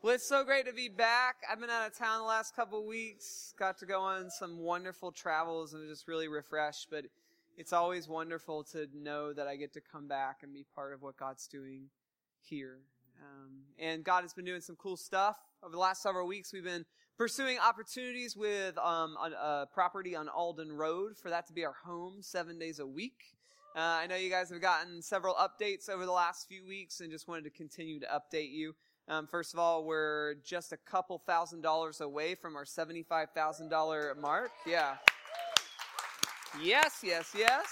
Well, it's so great to be back. I've been out of town the last couple weeks. Got to go on some wonderful travels and just really refreshed. But it's always wonderful to know that I get to come back and be part of what God's doing here. Um, and God has been doing some cool stuff over the last several weeks. We've been pursuing opportunities with um, a, a property on Alden Road for that to be our home seven days a week. Uh, I know you guys have gotten several updates over the last few weeks and just wanted to continue to update you. Um, first of all, we're just a couple thousand dollars away from our $75,000 mark. Yeah. Yes, yes, yes.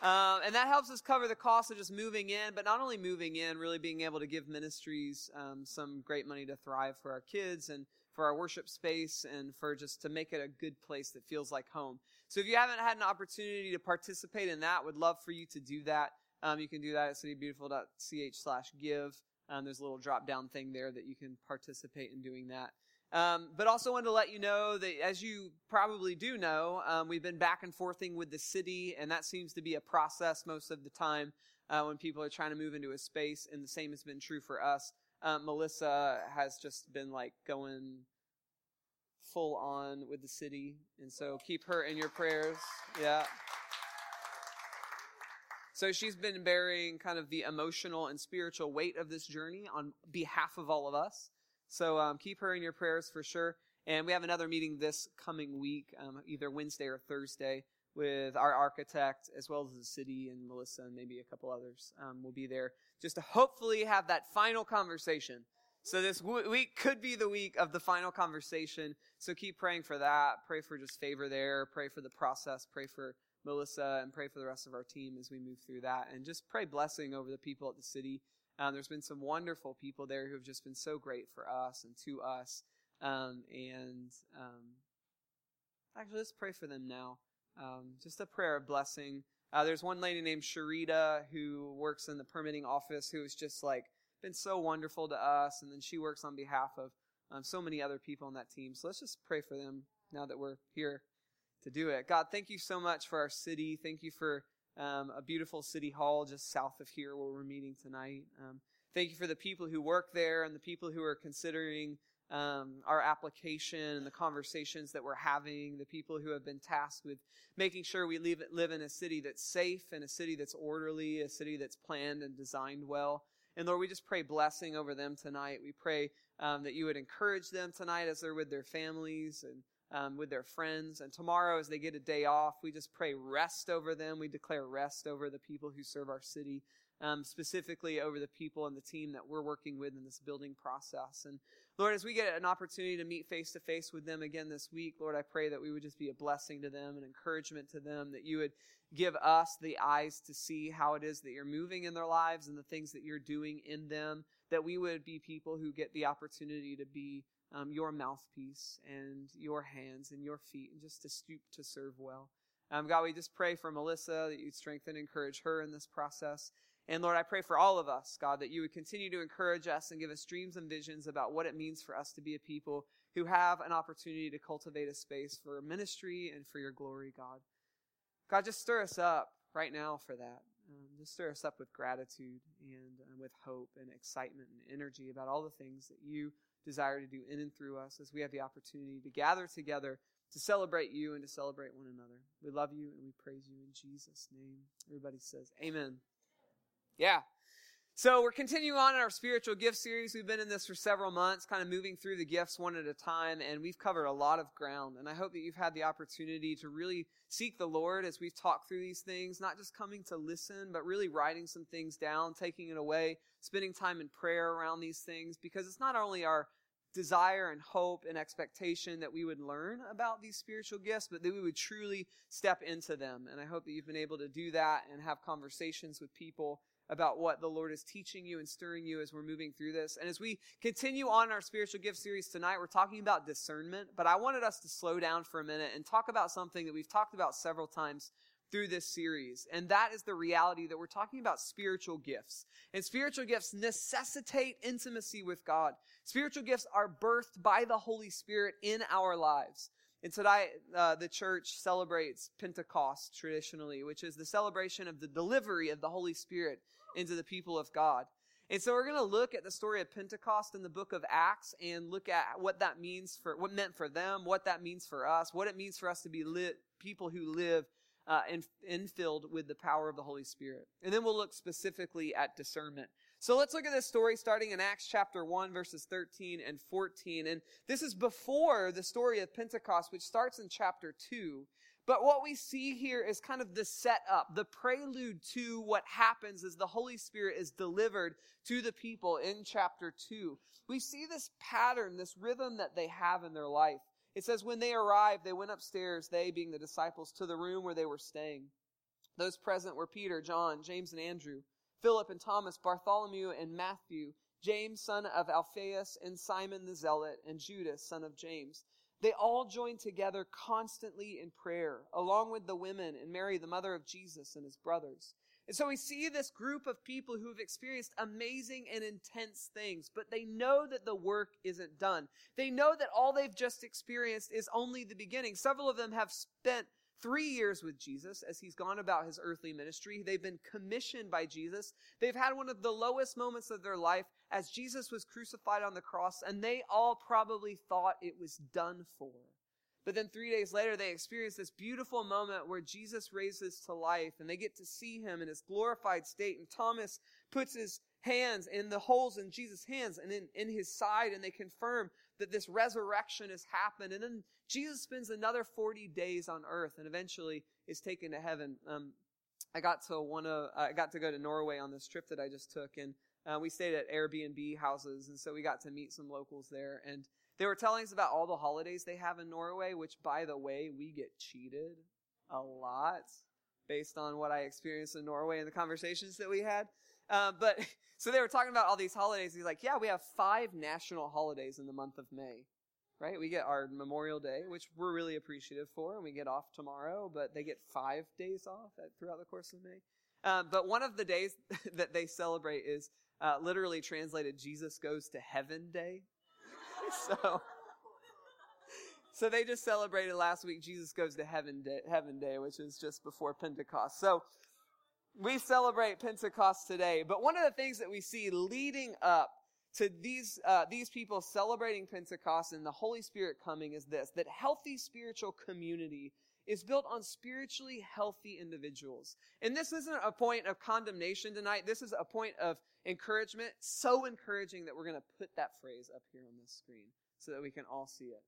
Um, and that helps us cover the cost of just moving in, but not only moving in, really being able to give ministries um, some great money to thrive for our kids and for our worship space and for just to make it a good place that feels like home. So if you haven't had an opportunity to participate in that, would love for you to do that. Um, you can do that at citybeautiful.ch slash give. Um, there's a little drop down thing there that you can participate in doing that. Um, but also wanted to let you know that, as you probably do know, um, we've been back and forthing with the city, and that seems to be a process most of the time uh, when people are trying to move into a space. And the same has been true for us. Um, Melissa has just been like going full on with the city, and so keep her in your prayers. Yeah. So she's been bearing kind of the emotional and spiritual weight of this journey on behalf of all of us. So um, keep her in your prayers for sure. And we have another meeting this coming week, um, either Wednesday or Thursday, with our architect as well as the city and Melissa and maybe a couple others. Um, will be there just to hopefully have that final conversation. So this week could be the week of the final conversation. So keep praying for that. Pray for just favor there. Pray for the process. Pray for Melissa and pray for the rest of our team as we move through that. And just pray blessing over the people at the city um, there's been some wonderful people there who have just been so great for us and to us. Um, and um, actually, let's pray for them now. Um, just a prayer of blessing. Uh, there's one lady named Sharita who works in the permitting office who has just like been so wonderful to us, and then she works on behalf of um, so many other people on that team. So let's just pray for them now that we're here to do it. God, thank you so much for our city. Thank you for um, a beautiful city hall just south of here where we're meeting tonight. Um, thank you for the people who work there and the people who are considering um, our application and the conversations that we're having, the people who have been tasked with making sure we live, live in a city that's safe and a city that's orderly, a city that's planned and designed well. And Lord, we just pray blessing over them tonight. We pray um, that you would encourage them tonight as they're with their families and um, with their friends. And tomorrow, as they get a day off, we just pray rest over them. We declare rest over the people who serve our city, um, specifically over the people and the team that we're working with in this building process. And Lord, as we get an opportunity to meet face to face with them again this week, Lord, I pray that we would just be a blessing to them, an encouragement to them, that you would give us the eyes to see how it is that you're moving in their lives and the things that you're doing in them, that we would be people who get the opportunity to be um, your mouthpiece and your hands and your feet and just to stoop to serve well. Um, God, we just pray for Melissa that you'd strengthen and encourage her in this process. And Lord, I pray for all of us, God, that you would continue to encourage us and give us dreams and visions about what it means for us to be a people who have an opportunity to cultivate a space for ministry and for your glory, God. God, just stir us up right now for that. Um, just stir us up with gratitude and uh, with hope and excitement and energy about all the things that you desire to do in and through us as we have the opportunity to gather together to celebrate you and to celebrate one another. We love you and we praise you in Jesus' name. Everybody says, Amen. Yeah. So we're continuing on in our spiritual gift series. We've been in this for several months, kind of moving through the gifts one at a time, and we've covered a lot of ground. And I hope that you've had the opportunity to really seek the Lord as we've talked through these things, not just coming to listen, but really writing some things down, taking it away, spending time in prayer around these things, because it's not only our desire and hope and expectation that we would learn about these spiritual gifts, but that we would truly step into them. And I hope that you've been able to do that and have conversations with people about what the Lord is teaching you and stirring you as we're moving through this. And as we continue on our spiritual gift series tonight, we're talking about discernment, but I wanted us to slow down for a minute and talk about something that we've talked about several times through this series. And that is the reality that we're talking about spiritual gifts. And spiritual gifts necessitate intimacy with God. Spiritual gifts are birthed by the Holy Spirit in our lives. And today, uh, the church celebrates Pentecost traditionally, which is the celebration of the delivery of the Holy Spirit into the people of God. And so we're going to look at the story of Pentecost in the book of Acts and look at what that means for, what meant for them, what that means for us, what it means for us to be lit, people who live uh, in, infilled with the power of the Holy Spirit. And then we'll look specifically at discernment. So let's look at this story starting in Acts chapter 1 verses 13 and 14. And this is before the story of Pentecost, which starts in chapter 2. But what we see here is kind of the setup, the prelude to what happens as the Holy Spirit is delivered to the people in chapter 2. We see this pattern, this rhythm that they have in their life. It says, when they arrived, they went upstairs, they being the disciples, to the room where they were staying. Those present were Peter, John, James, and Andrew, Philip and Thomas, Bartholomew and Matthew, James, son of Alphaeus, and Simon the Zealot, and Judas, son of James. They all joined together constantly in prayer, along with the women and Mary, the mother of Jesus, and his brothers. And so we see this group of people who have experienced amazing and intense things, but they know that the work isn't done. They know that all they've just experienced is only the beginning. Several of them have spent three years with Jesus as he's gone about his earthly ministry. They've been commissioned by Jesus. They've had one of the lowest moments of their life as Jesus was crucified on the cross, and they all probably thought it was done for. But then three days later, they experience this beautiful moment where Jesus raises to life and they get to see him in his glorified state. And Thomas puts his hands in the holes in Jesus' hands and in, in his side, and they confirm that this resurrection has happened. And then Jesus spends another 40 days on earth and eventually is taken to heaven. Um, I got to one of, I got to go to Norway on this trip that I just took, and uh, we stayed at Airbnb houses, and so we got to meet some locals there. And they were telling us about all the holidays they have in Norway, which, by the way, we get cheated a lot based on what I experienced in Norway and the conversations that we had. Uh, but so they were talking about all these holidays. He's like, "Yeah, we have five national holidays in the month of May." Right? We get our Memorial Day, which we're really appreciative for, and we get off tomorrow, but they get five days off at, throughout the course of May. Uh, but one of the days that they celebrate is uh, literally translated Jesus Goes to Heaven Day. so, so they just celebrated last week Jesus Goes to Heaven Day, Heaven Day, which is just before Pentecost. So we celebrate Pentecost today. But one of the things that we see leading up to these uh, these people celebrating Pentecost and the Holy Spirit coming is this: that healthy spiritual community is built on spiritually healthy individuals. And this isn't a point of condemnation tonight. This is a point of encouragement. So encouraging that we're going to put that phrase up here on the screen so that we can all see it.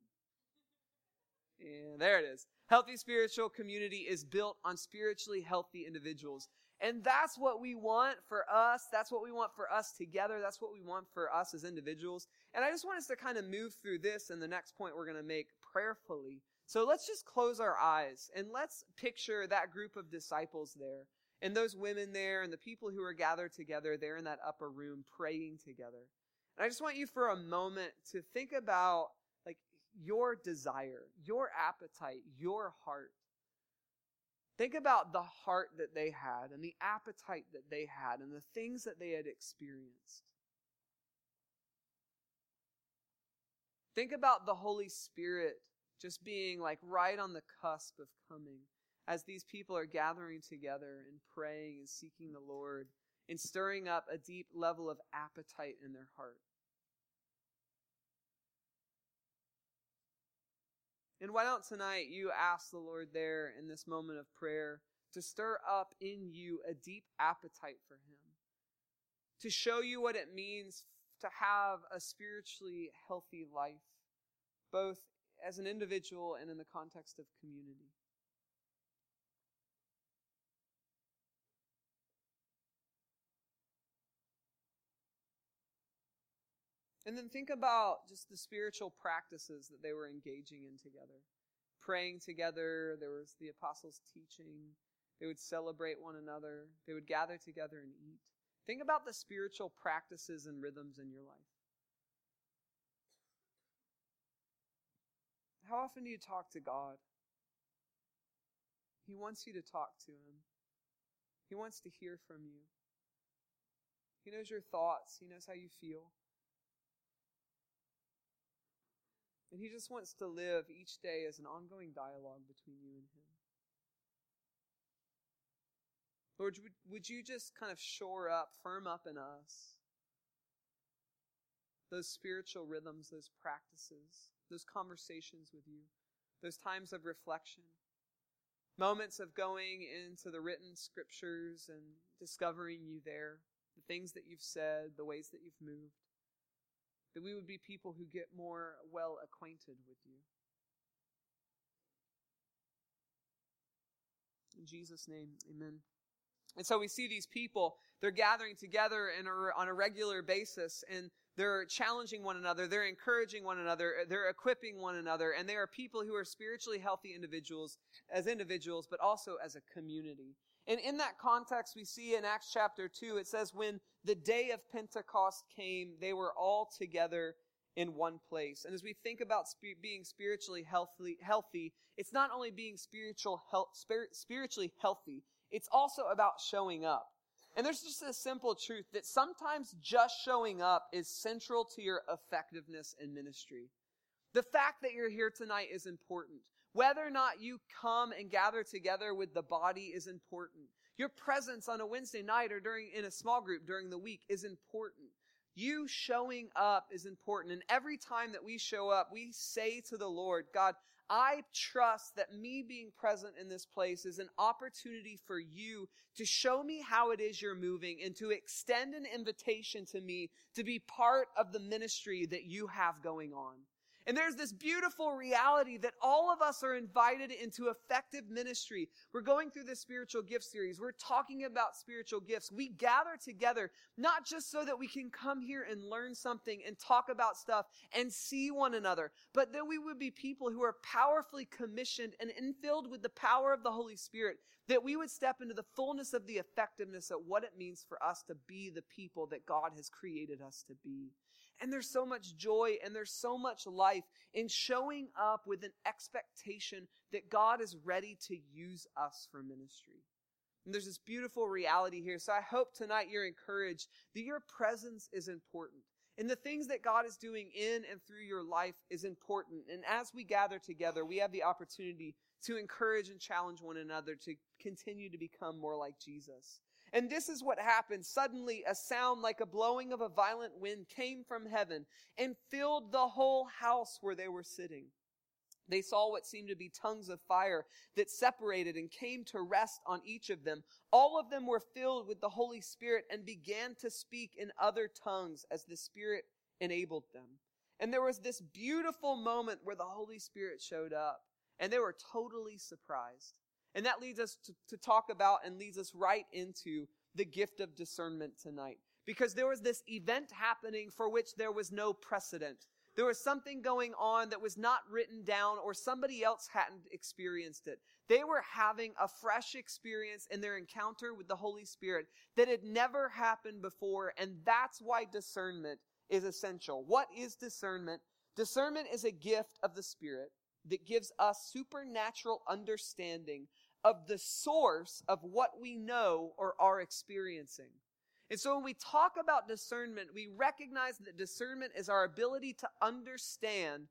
And there it is. Healthy spiritual community is built on spiritually healthy individuals. And that's what we want for us. That's what we want for us together. That's what we want for us as individuals. And I just want us to kind of move through this and the next point we're going to make prayerfully so let's just close our eyes and let's picture that group of disciples there and those women there and the people who are gathered together there in that upper room praying together. And I just want you for a moment to think about like your desire, your appetite, your heart. Think about the heart that they had and the appetite that they had and the things that they had experienced. Think about the Holy Spirit just being like right on the cusp of coming as these people are gathering together and praying and seeking the Lord and stirring up a deep level of appetite in their heart. And why don't tonight you ask the Lord there in this moment of prayer to stir up in you a deep appetite for Him, to show you what it means to have a spiritually healthy life, both as an individual and in the context of community. And then think about just the spiritual practices that they were engaging in together. Praying together, there was the apostles' teaching, they would celebrate one another, they would gather together and eat. Think about the spiritual practices and rhythms in your life. How often do you talk to God? He wants you to talk to Him. He wants to hear from you. He knows your thoughts. He knows how you feel. And He just wants to live each day as an ongoing dialogue between you and Him. Lord, would you just kind of shore up, firm up in us those spiritual rhythms, those practices, those conversations with you, those times of reflection, moments of going into the written scriptures and discovering you there, the things that you've said, the ways that you've moved, that we would be people who get more well acquainted with you. In Jesus' name, amen. And so we see these people, they're gathering together a, on a regular basis, and they're challenging one another, they're encouraging one another, uh, they're equipping one another, and they are people who are spiritually healthy individuals as individuals, but also as a community. And in that context, we see in Acts chapter 2, it says, When the day of Pentecost came, they were all together in one place. And as we think about sp- being spiritually healthy, healthy, it's not only being spiritual health, spir- spiritually healthy, it's also about showing up. And there's just a simple truth that sometimes just showing up is central to your effectiveness in ministry. The fact that you're here tonight is important. Whether or not you come and gather together with the body is important. Your presence on a Wednesday night or during in a small group during the week is important. You showing up is important. And every time that we show up, we say to the Lord, God, I trust that me being present in this place is an opportunity for you to show me how it is you're moving and to extend an invitation to me to be part of the ministry that you have going on. And there's this beautiful reality that all of us are invited into effective ministry. We're going through this spiritual gift series. We're talking about spiritual gifts. We gather together, not just so that we can come here and learn something and talk about stuff and see one another, but that we would be people who are powerfully commissioned and infilled with the power of the Holy Spirit, that we would step into the fullness of the effectiveness of what it means for us to be the people that God has created us to be. And there's so much joy and there's so much life in showing up with an expectation that God is ready to use us for ministry. And there's this beautiful reality here. So I hope tonight you're encouraged that your presence is important. And the things that God is doing in and through your life is important. And as we gather together, we have the opportunity to encourage and challenge one another to continue to become more like Jesus. And this is what happened. Suddenly, a sound like a blowing of a violent wind came from heaven and filled the whole house where they were sitting. They saw what seemed to be tongues of fire that separated and came to rest on each of them. All of them were filled with the Holy Spirit and began to speak in other tongues as the Spirit enabled them. And there was this beautiful moment where the Holy Spirit showed up and they were totally surprised. And that leads us to, to talk about and leads us right into the gift of discernment tonight. Because there was this event happening for which there was no precedent. There was something going on that was not written down or somebody else hadn't experienced it. They were having a fresh experience in their encounter with the Holy Spirit that had never happened before. And that's why discernment is essential. What is discernment? Discernment is a gift of the Spirit that gives us supernatural understanding of the source of what we know or are experiencing. And so when we talk about discernment, we recognize that discernment is our ability to understand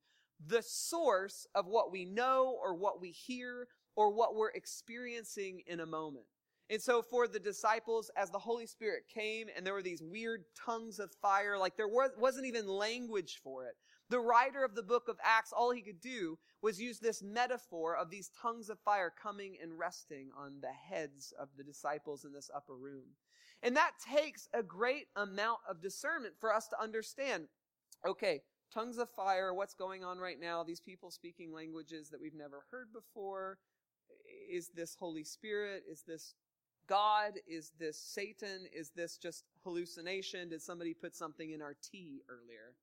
the source of what we know or what we hear or what we're experiencing in a moment. And so for the disciples, as the Holy Spirit came and there were these weird tongues of fire, like there was, wasn't even language for it. The writer of the book of Acts, all he could do was use this metaphor of these tongues of fire coming and resting on the heads of the disciples in this upper room. And that takes a great amount of discernment for us to understand. Okay, tongues of fire, what's going on right now? These people speaking languages that we've never heard before. Is this Holy Spirit? Is this God? Is this Satan? Is this just hallucination? Did somebody put something in our tea earlier?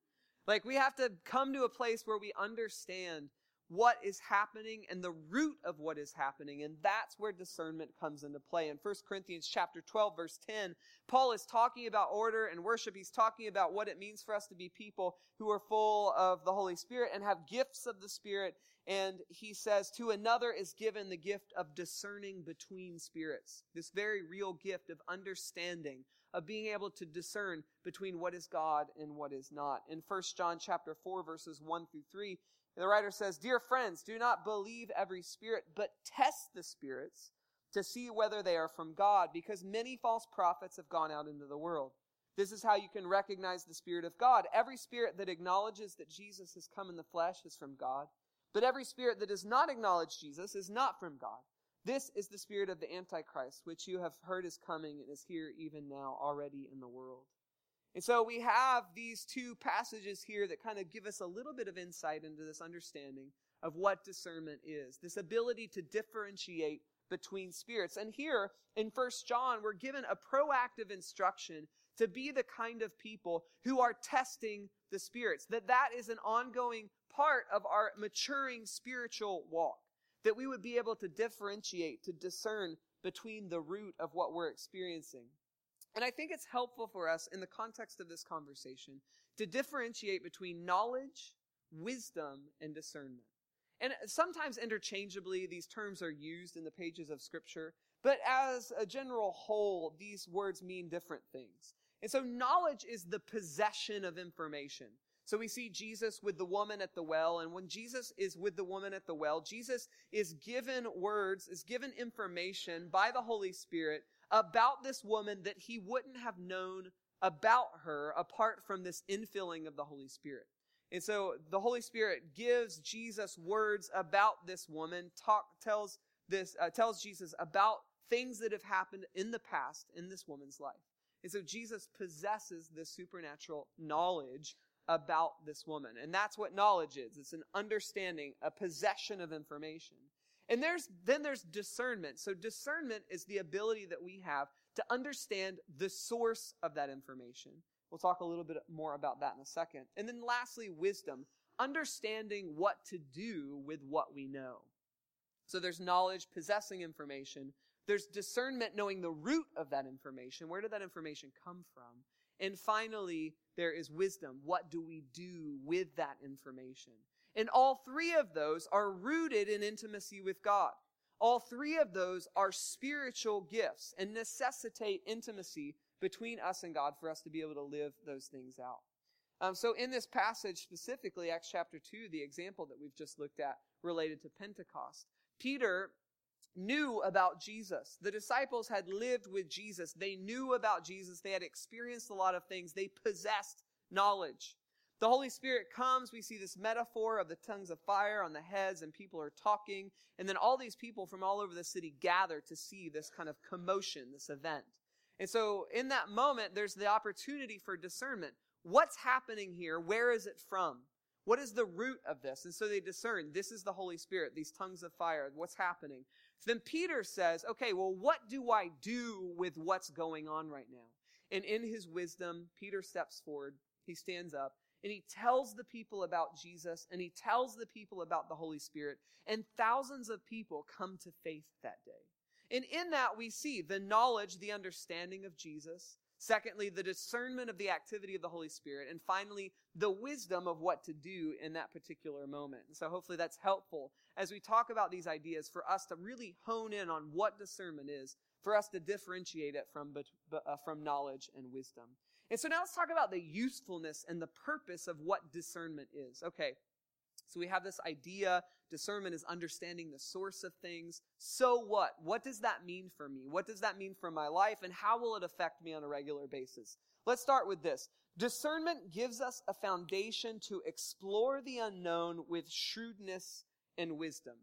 Like we have to come to a place where we understand what is happening and the root of what is happening and that's where discernment comes into play. In 1 corinthians chapter 12 verse 10 paul is talking about order and worship. He's talking about what it means for us to be people who are full of the holy spirit and have gifts of the spirit. And he says to another is given the gift of discerning between spirits. This very real gift of understanding of being able to discern between what is God and what is not. In 1 John chapter 4 verses 1 through 3, the writer says, Dear friends, do not believe every spirit, but test the spirits to see whether they are from God, because many false prophets have gone out into the world. This is how you can recognize the Spirit of God. Every spirit that acknowledges that Jesus has come in the flesh is from God, but every spirit that does not acknowledge Jesus is not from God. This is the spirit of the Antichrist, which you have heard is coming and is here even now already in the world. And so we have these two passages here that kind of give us a little bit of insight into this understanding of what discernment is. This ability to differentiate between spirits. And here in First John, we're given a proactive instruction to be the kind of people who are testing the spirits. That that is an ongoing part of our maturing spiritual walk. That we would be able to differentiate, to discern between the root of what we're experiencing. And I think it's helpful for us in the context of this conversation to differentiate between knowledge, wisdom, and discernment. And sometimes interchangeably, these terms are used in the pages of Scripture, but as a general whole, these words mean different things. And so knowledge is the possession of information. So we see Jesus with the woman at the well, and when Jesus is with the woman at the well, Jesus is given words, is given information by the Holy Spirit about this woman that he wouldn't have known about her apart from this infilling of the Holy Spirit. And so the Holy Spirit gives Jesus words about this woman, talk, tells this, uh, tells Jesus about things that have happened in the past in this woman's life. And so Jesus possesses this supernatural knowledge about this woman. And that's what knowledge is. It's an understanding, a possession of information. And there's, then there's discernment. So discernment is the ability that we have to understand the source of that information. We'll talk a little bit more about that in a second. And then lastly, wisdom, understanding what to do with what we know. So there's knowledge, possessing information, there's discernment, knowing the root of that information. Where did that information come from? And finally, there is wisdom. What do we do with that information? And all three of those are rooted in intimacy with God. All three of those are spiritual gifts and necessitate intimacy between us and God for us to be able to live those things out. Um, so in this passage specifically, Acts chapter 2, the example that we've just looked at related to Pentecost, Peter knew about Jesus. The disciples had lived with Jesus. They knew about Jesus. They had experienced a lot of things. They possessed knowledge. The Holy Spirit comes. We see this metaphor of the tongues of fire on the heads, and people are talking. And then all these people from all over the city gather to see this kind of commotion, this event. And so in that moment, there's the opportunity for discernment. What's happening here? Where is it from? What is the root of this? And so they discern this is the Holy Spirit, these tongues of fire. What's happening? Then Peter says, okay, well, what do I do with what's going on right now? And in his wisdom, Peter steps forward, he stands up, and he tells the people about Jesus, and he tells the people about the Holy Spirit, and thousands of people come to faith that day. And in that, we see the knowledge, the understanding of Jesus. Secondly, the discernment of the activity of the Holy Spirit. And finally, the wisdom of what to do in that particular moment. And so hopefully that's helpful as we talk about these ideas for us to really hone in on what discernment is, for us to differentiate it from, uh, from knowledge and wisdom. And so now let's talk about the usefulness and the purpose of what discernment is. Okay. So we have this idea, discernment is understanding the source of things. So what? What does that mean for me? What does that mean for my life? And how will it affect me on a regular basis? Let's start with this. Discernment gives us a foundation to explore the unknown with shrewdness and wisdom.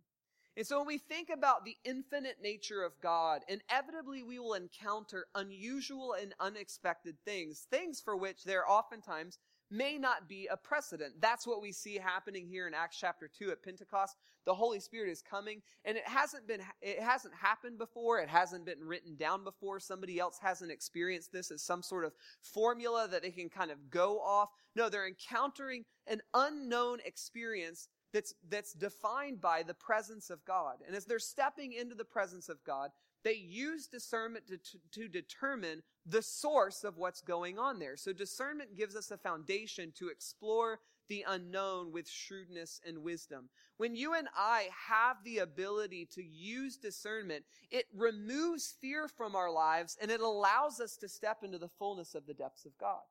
And so when we think about the infinite nature of God, inevitably we will encounter unusual and unexpected things, things for which there oftentimes may not be a precedent. That's what we see happening here in Acts chapter 2 at Pentecost. The Holy Spirit is coming and it hasn't been, it hasn't happened before. It hasn't been written down before. Somebody else hasn't experienced this as some sort of formula that they can kind of go off. No, they're encountering an unknown experience that's, that's defined by the presence of God. And as they're stepping into the presence of God, they use discernment to, to, to, determine the source of what's going on there. So discernment gives us a foundation to explore the unknown with shrewdness and wisdom. When you and I have the ability to use discernment, it removes fear from our lives and it allows us to step into the fullness of the depths of God.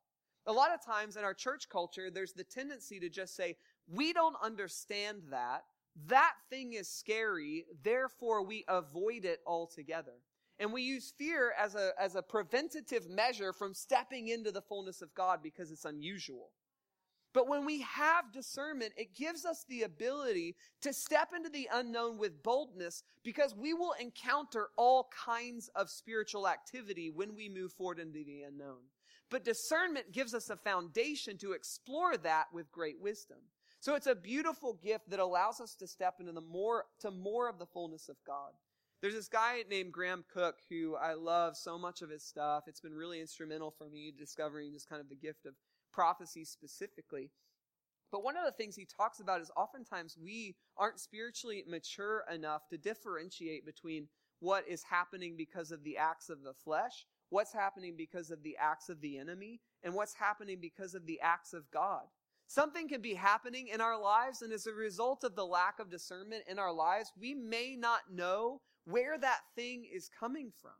A lot of times in our church culture, there's the tendency to just say, we don't understand that. That thing is scary, therefore we avoid it altogether. And we use fear as a, as a preventative measure from stepping into the fullness of God because it's unusual. But when we have discernment, it gives us the ability to step into the unknown with boldness because we will encounter all kinds of spiritual activity when we move forward into the unknown. But discernment gives us a foundation to explore that with great wisdom. So it's a beautiful gift that allows us to step into the more, to more of the fullness of God. There's this guy named Graham Cooke who I love so much of his stuff. It's been really instrumental for me discovering just kind of the gift of prophecy specifically. But one of the things he talks about is oftentimes we aren't spiritually mature enough to differentiate between what is happening because of the acts of the flesh, what's happening because of the acts of the enemy, and what's happening because of the acts of God. Something can be happening in our lives, and as a result of the lack of discernment in our lives, we may not know where that thing is coming from.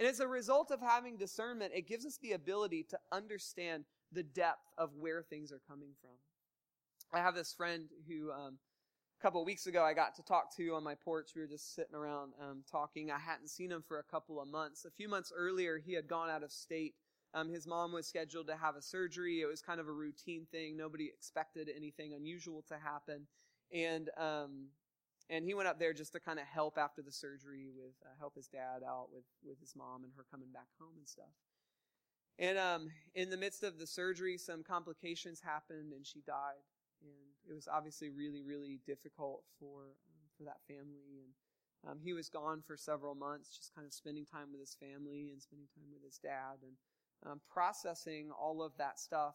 And as a result of having discernment, it gives us the ability to understand the depth of where things are coming from. I have this friend who, um, a couple of weeks ago, I got to talk to on my porch. We were just sitting around um, talking. I hadn't seen him for a couple of months. A few months earlier, he had gone out of state. Um, his mom was scheduled to have a surgery. It was kind of a routine thing. Nobody expected anything unusual to happen, and um, and he went up there just to kind of help after the surgery with uh, help his dad out with with his mom and her coming back home and stuff. And um, in the midst of the surgery, some complications happened, and she died. And it was obviously really, really difficult for um, for that family. And um, he was gone for several months, just kind of spending time with his family and spending time with his dad, and um, processing all of that stuff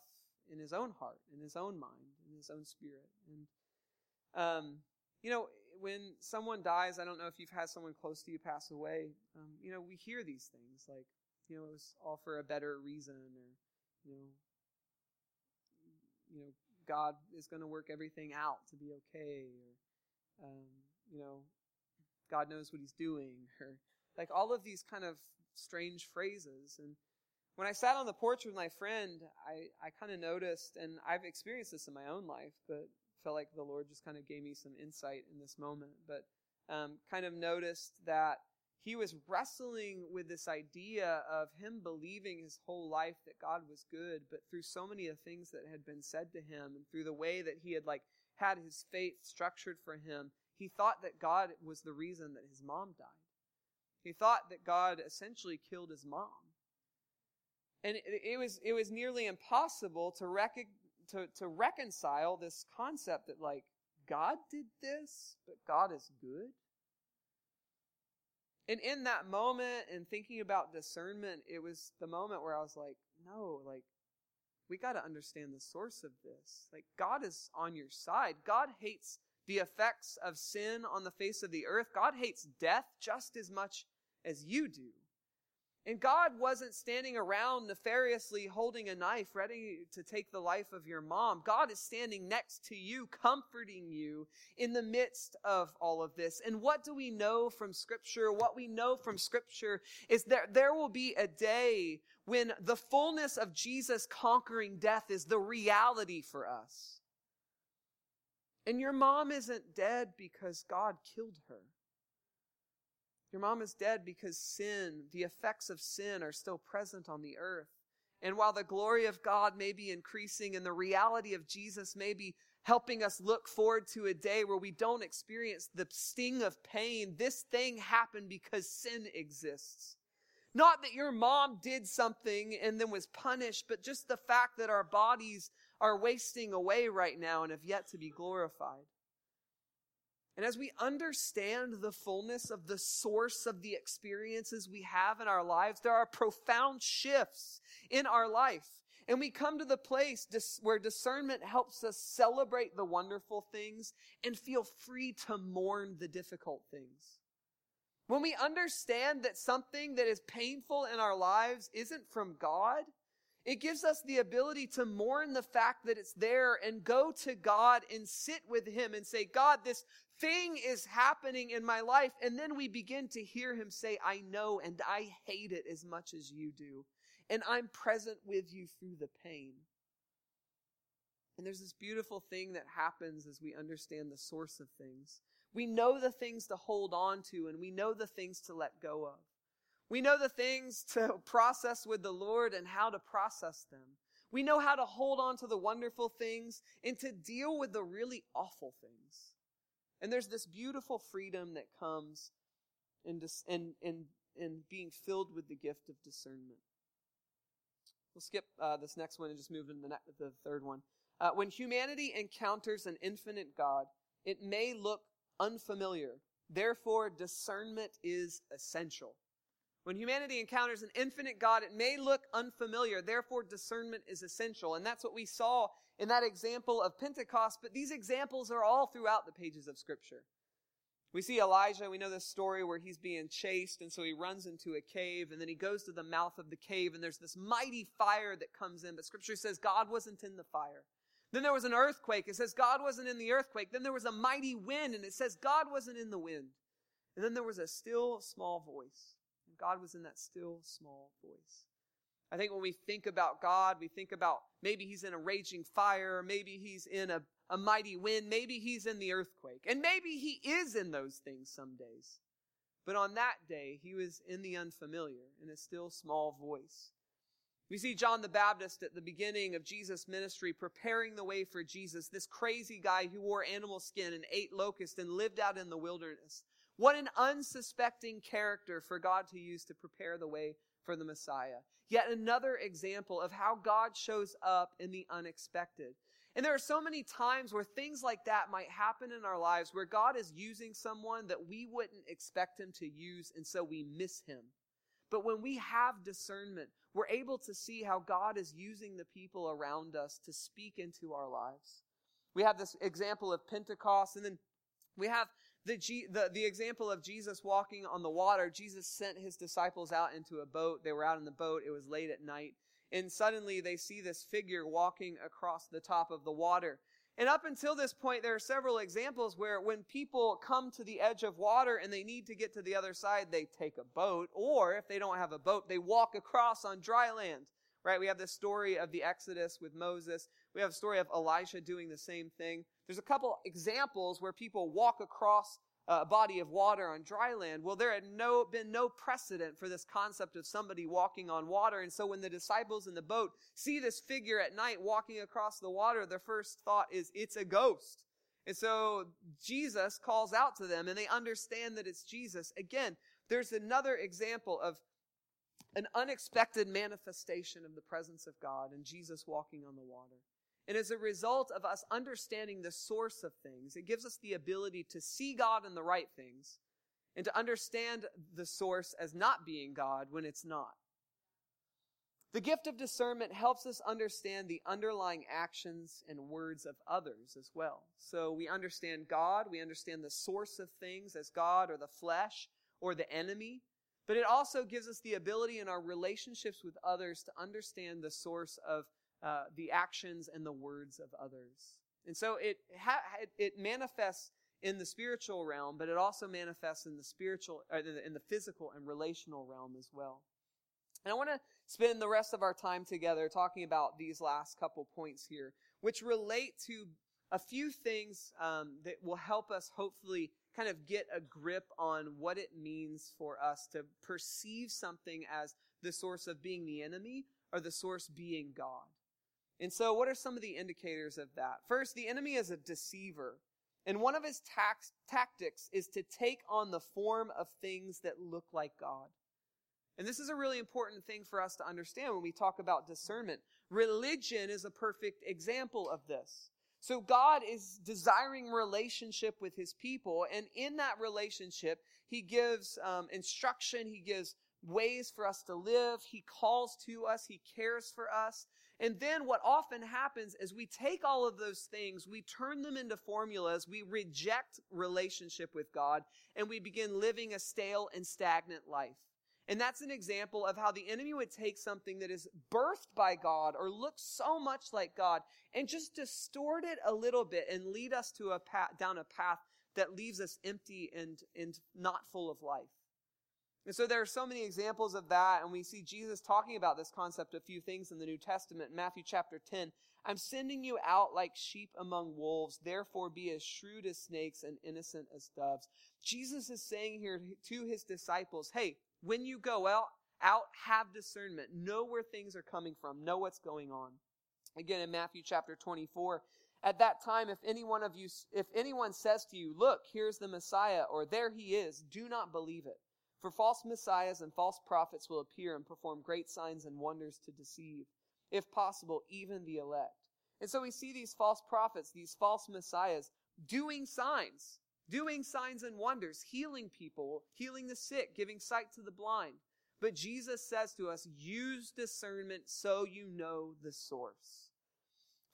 in his own heart, in his own mind, in his own spirit. And um, you know, when someone dies, I don't know if you've had someone close to you pass away. Um, you know, we hear these things like you know, it was all for a better reason or, you know, you know, God is going to work everything out to be okay or, um, you know, God knows what he's doing or like all of these kind of strange phrases. And when I sat on the porch with my friend, I, I kind of noticed, and I've experienced this in my own life, but felt like the Lord just kind of gave me some insight in this moment, but um, kind of noticed that he was wrestling with this idea of him believing his whole life that God was good, but through so many of the things that had been said to him and through the way that he had like had his faith structured for him, he thought that God was the reason that his mom died. He thought that God essentially killed his mom. And it, was it was nearly impossible to, rec- to to reconcile this concept that like God did this, but God is good. And in that moment and thinking about discernment, it was the moment where I was like, no, like, we got to understand the source of this. Like, God is on your side. God hates the effects of sin on the face of the earth. God hates death just as much as you do. And God wasn't standing around nefariously holding a knife ready to take the life of your mom. God is standing next to you, comforting you in the midst of all of this. And what do we know from scripture? What we know from scripture is that there will be a day when the fullness of Jesus conquering death is the reality for us. And your mom isn't dead because God killed her. Your mom is dead because sin, the effects of sin, are still present on the earth. And while the glory of God may be increasing and the reality of Jesus may be helping us look forward to a day where we don't experience the sting of pain, this thing happened because sin exists. Not that your mom did something and then was punished, but just the fact that our bodies are wasting away right now and have yet to be glorified. And as we understand the fullness of the source of the experiences we have in our lives, there are profound shifts in our life. And we come to the place where discernment helps us celebrate the wonderful things and feel free to mourn the difficult things. When we understand that something that is painful in our lives isn't from God, it gives us the ability to mourn the fact that it's there and go to God and sit with Him and say, God, this thing is happening in my life. And then we begin to hear him say, I know and I hate it as much as you do. And I'm present with you through the pain. And there's this beautiful thing that happens as we understand the source of things. We know the things to hold on to and we know the things to let go of. We know the things to process with the Lord and how to process them. We know how to hold on to the wonderful things and to deal with the really awful things. And there's this beautiful freedom that comes in, dis- in, in, in being filled with the gift of discernment. We'll skip uh, this next one and just move into the, ne- the third one. Uh, when humanity encounters an infinite God, it may look unfamiliar. Therefore, discernment is essential. When humanity encounters an infinite God, it may look unfamiliar. Therefore, discernment is essential. And that's what we saw in that example of Pentecost. But these examples are all throughout the pages of Scripture. We see Elijah, we know this story where he's being chased, and so he runs into a cave, and then he goes to the mouth of the cave, and there's this mighty fire that comes in. But Scripture says God wasn't in the fire. Then there was an earthquake. It says God wasn't in the earthquake. Then there was a mighty wind, and it says God wasn't in the wind. And then there was a still small voice. God was in that still small voice. I think when we think about God, we think about maybe he's in a raging fire, maybe he's in a, a mighty wind, maybe he's in the earthquake, and maybe he is in those things some days. But on that day, he was in the unfamiliar, in a still small voice. We see John the Baptist at the beginning of Jesus' ministry preparing the way for Jesus, this crazy guy who wore animal skin and ate locusts and lived out in the wilderness. What an unsuspecting character for God to use to prepare the way for the Messiah. Yet another example of how God shows up in the unexpected. And there are so many times where things like that might happen in our lives where God is using someone that we wouldn't expect him to use, and so we miss him. But when we have discernment, we're able to see how God is using the people around us to speak into our lives. We have this example of Pentecost, and then we have the, G, the, the example of Jesus walking on the water, Jesus sent his disciples out into a boat. They were out in the boat. It was late at night. And suddenly they see this figure walking across the top of the water. And up until this point, there are several examples where when people come to the edge of water and they need to get to the other side, they take a boat. Or if they don't have a boat, they walk across on dry land. Right? We have this story of the Exodus with Moses. We have a story of Elisha doing the same thing. There's a couple examples where people walk across a body of water on dry land. Well, there had no, been no precedent for this concept of somebody walking on water. And so when the disciples in the boat see this figure at night walking across the water, their first thought is, it's a ghost. And so Jesus calls out to them and they understand that it's Jesus. Again, there's another example of an unexpected manifestation of the presence of God and Jesus walking on the water. And as a result of us understanding the source of things, it gives us the ability to see God in the right things and to understand the source as not being God when it's not. The gift of discernment helps us understand the underlying actions and words of others as well. So we understand God, we understand the source of things as God or the flesh or the enemy, but it also gives us the ability in our relationships with others to understand the source of uh, the actions and the words of others. And so it, ha- it manifests in the spiritual realm, but it also manifests in the spiritual, uh, in the physical and relational realm as well. And I want to spend the rest of our time together talking about these last couple points here, which relate to a few things um, that will help us hopefully kind of get a grip on what it means for us to perceive something as the source of being the enemy or the source being God. And so, what are some of the indicators of that? First, the enemy is a deceiver. And one of his tax, tactics is to take on the form of things that look like God. And this is a really important thing for us to understand when we talk about discernment. Religion is a perfect example of this. So God is desiring relationship with his people, and in that relationship, he gives um, instruction, he gives ways for us to live, he calls to us, he cares for us. And then what often happens is we take all of those things, we turn them into formulas, we reject relationship with God, and we begin living a stale and stagnant life. And that's an example of how the enemy would take something that is birthed by God or looks so much like God and just distort it a little bit and lead us to a path, down a path that leaves us empty and, and not full of life. And so there are so many examples of that, and we see Jesus talking about this concept a few things in the New Testament. Matthew chapter 10, I'm sending you out like sheep among wolves, therefore be as shrewd as snakes and innocent as doves. Jesus is saying here to his disciples, hey, When you go out, out, have discernment. Know where things are coming from. Know what's going on. Again, in Matthew chapter 24, at that time, if any one of you, if anyone says to you, look, here's the Messiah, or there he is, do not believe it. For false messiahs and false prophets will appear and perform great signs and wonders to deceive, if possible, even the elect. And so we see these false prophets, these false messiahs, doing signs, doing signs and wonders, healing people, healing the sick, giving sight to the blind. But Jesus says to us, use discernment so you know the source.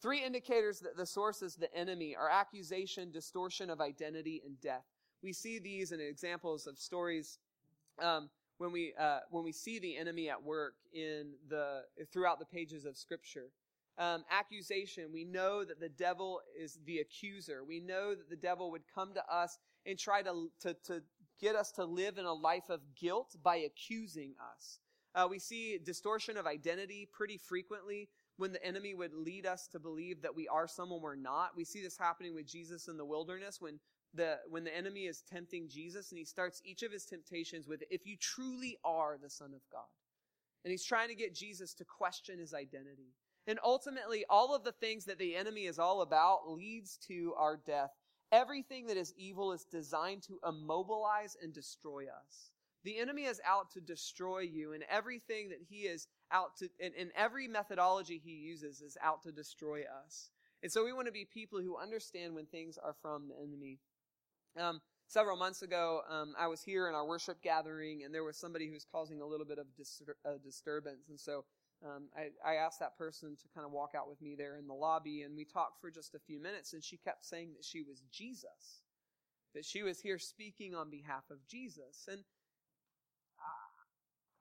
Three indicators that the source is the enemy are accusation, distortion of identity, and death. We see these in examples of stories um, when we uh, when we see the enemy at work in the throughout the pages of Scripture. Um, accusation. We know that the devil is the accuser. We know that the devil would come to us and try to, to, to get us to live in a life of guilt by accusing us. Uh, we see distortion of identity pretty frequently when the enemy would lead us to believe that we are someone we're not. We see this happening with Jesus in the wilderness when the when the enemy is tempting Jesus and he starts each of his temptations with if you truly are the son of God. And he's trying to get Jesus to question his identity. And ultimately all of the things that the enemy is all about leads to our death. Everything that is evil is designed to immobilize and destroy us. The enemy is out to destroy you, and everything that he is out to, and, and every methodology he uses is out to destroy us. And so we want to be people who understand when things are from the enemy. Um, several months ago, um, I was here in our worship gathering, and there was somebody who was causing a little bit of uh, disturbance. And so um, I, I, asked that person to kind of walk out with me there in the lobby, and we talked for just a few minutes, and she kept saying that she was Jesus, that she was here speaking on behalf of Jesus. And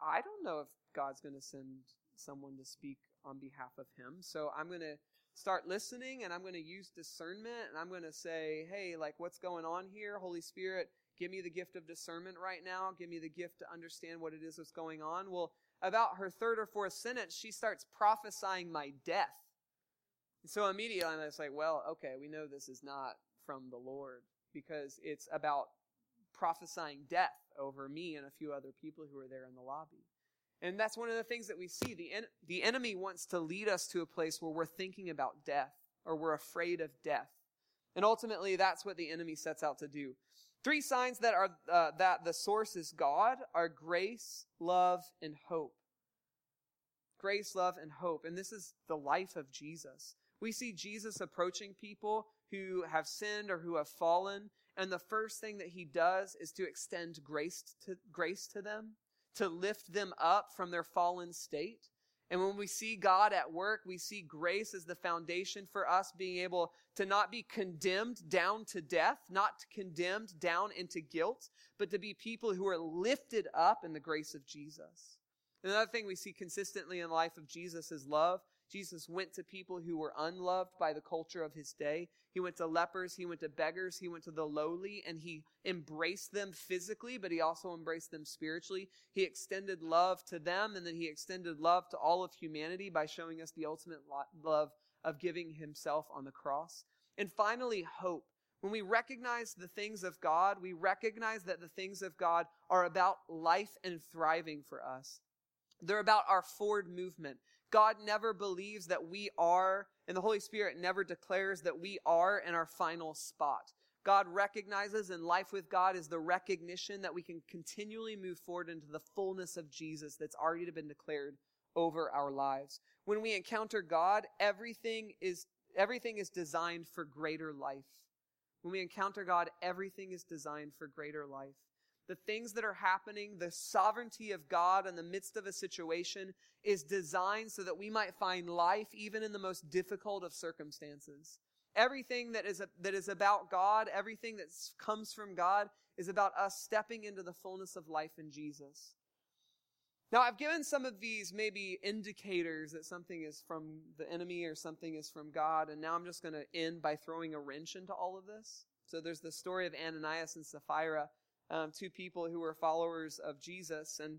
I don't know if God's going to send someone to speak on behalf of him. So I'm going to start listening and I'm going to use discernment and I'm going to say, hey, like, what's going on here? Holy Spirit, give me the gift of discernment right now. Give me the gift to understand what it is that's going on. Well, about her third or fourth sentence, she starts prophesying my death. And so immediately I'm just like, well, okay, we know this is not from the Lord because it's about prophesying death over me and a few other people who are there in the lobby. And that's one of the things that we see. The, en- the enemy wants to lead us to a place where we're thinking about death or we're afraid of death. And ultimately, that's what the enemy sets out to do. Three signs that are uh, that the source is God are grace, love, and hope. Grace, love, and hope. And this is the life of Jesus. We see Jesus approaching people who have sinned or who have fallen, and the first thing that he does is to extend grace to, grace to them, to lift them up from their fallen state. And when we see God at work, we see grace as the foundation for us being able to not be condemned down to death, not condemned down into guilt, but to be people who are lifted up in the grace of Jesus. Another thing we see consistently in the life of Jesus is love. Jesus went to people who were unloved by the culture of his day. He went to lepers, he went to beggars, he went to the lowly, and he embraced them physically, but he also embraced them spiritually. He extended love to them, and then he extended love to all of humanity by showing us the ultimate love of giving himself on the cross. And finally, hope. When we recognize the things of God, we recognize that the things of God are about life and thriving for us. They're about our forward movement. God never believes that we are, and the Holy Spirit never declares that we are in our final spot. God recognizes, and life with God is the recognition that we can continually move forward into the fullness of Jesus that's already been declared over our lives. When we encounter God, everything is, everything is designed for greater life. When we encounter God, everything is designed for greater life the things that are happening, the sovereignty of God in the midst of a situation is designed so that we might find life even in the most difficult of circumstances. Everything that is, a, that is about God, everything that comes from God is about us stepping into the fullness of life in Jesus. Now, I've given some of these maybe indicators that something is from the enemy or something is from God, and now I'm just going to end by throwing a wrench into all of this. So there's the story of Ananias and Sapphira um, two people who were followers of Jesus. And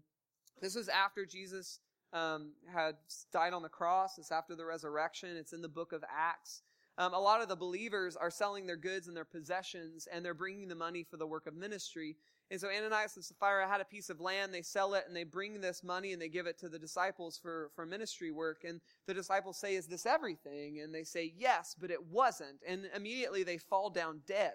this was after Jesus um, had died on the cross. It's after the resurrection. It's in the book of Acts. Um, a lot of the believers are selling their goods and their possessions, and they're bringing the money for the work of ministry. And so Ananias and Sapphira had a piece of land. They sell it and they bring this money and they give it to the disciples for, for ministry work. And the disciples say, Is this everything? And they say, Yes, but it wasn't. And immediately they fall down dead.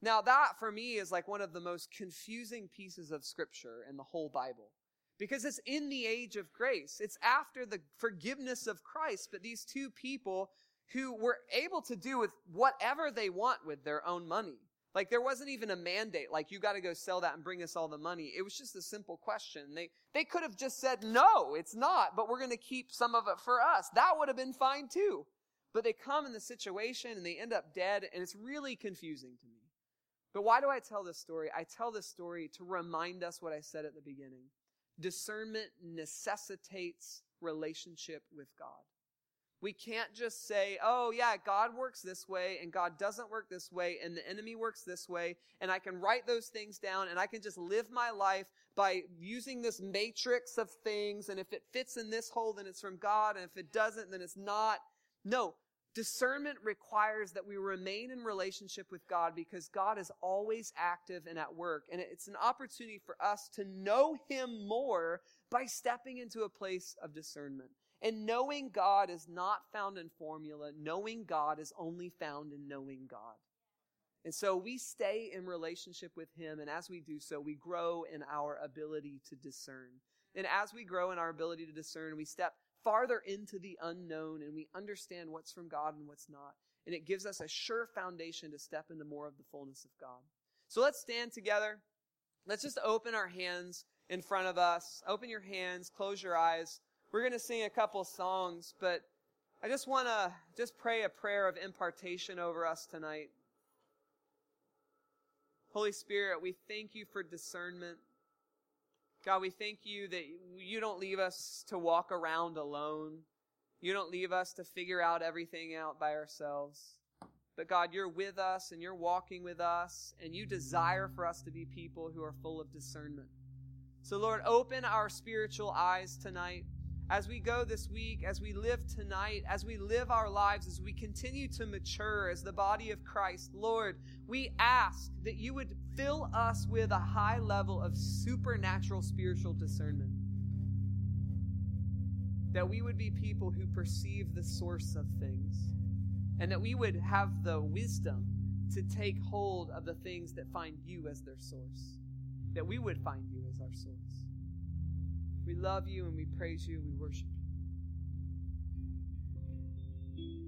Now, that for me is like one of the most confusing pieces of scripture in the whole Bible. Because it's in the age of grace. It's after the forgiveness of Christ, but these two people who were able to do with whatever they want with their own money. Like there wasn't even a mandate, like you got to go sell that and bring us all the money. It was just a simple question. They they could have just said, "No, it's not, but we're going to keep some of it for us." That would have been fine too. But they come in the situation and they end up dead, and it's really confusing to me. But why do I tell this story? I tell this story to remind us what I said at the beginning. Discernment necessitates relationship with God. We can't just say, oh, yeah, God works this way and God doesn't work this way and the enemy works this way. And I can write those things down and I can just live my life by using this matrix of things. And if it fits in this hole, then it's from God. And if it doesn't, then it's not. No. Discernment requires that we remain in relationship with God because God is always active and at work. And it's an opportunity for us to know Him more by stepping into a place of discernment. And knowing God is not found in formula. Knowing God is only found in knowing God. And so we stay in relationship with Him, and as we do so, we grow in our ability to discern. And as we grow in our ability to discern, we step farther into the unknown and we understand what's from God and what's not. And it gives us a sure foundation to step into more of the fullness of God. So let's stand together. Let's just open our hands in front of us. Open your hands, close your eyes. We're going to sing a couple songs, but I just want to just pray a prayer of impartation over us tonight. Holy Spirit, we thank you for discernment. God, we thank you that you don't leave us to walk around alone. You don't leave us to figure out everything out by ourselves. But God, you're with us and you're walking with us, and you desire for us to be people who are full of discernment. So, Lord, open our spiritual eyes tonight as we go this week, as we live tonight, as we live our lives, as we continue to mature as the body of Christ, Lord, we ask that you would fill us with a high level of supernatural spiritual discernment. That we would be people who perceive the source of things, and that we would have the wisdom to take hold of the things that find you as their source, that we would find you as our source. We love you and we praise you and we worship you.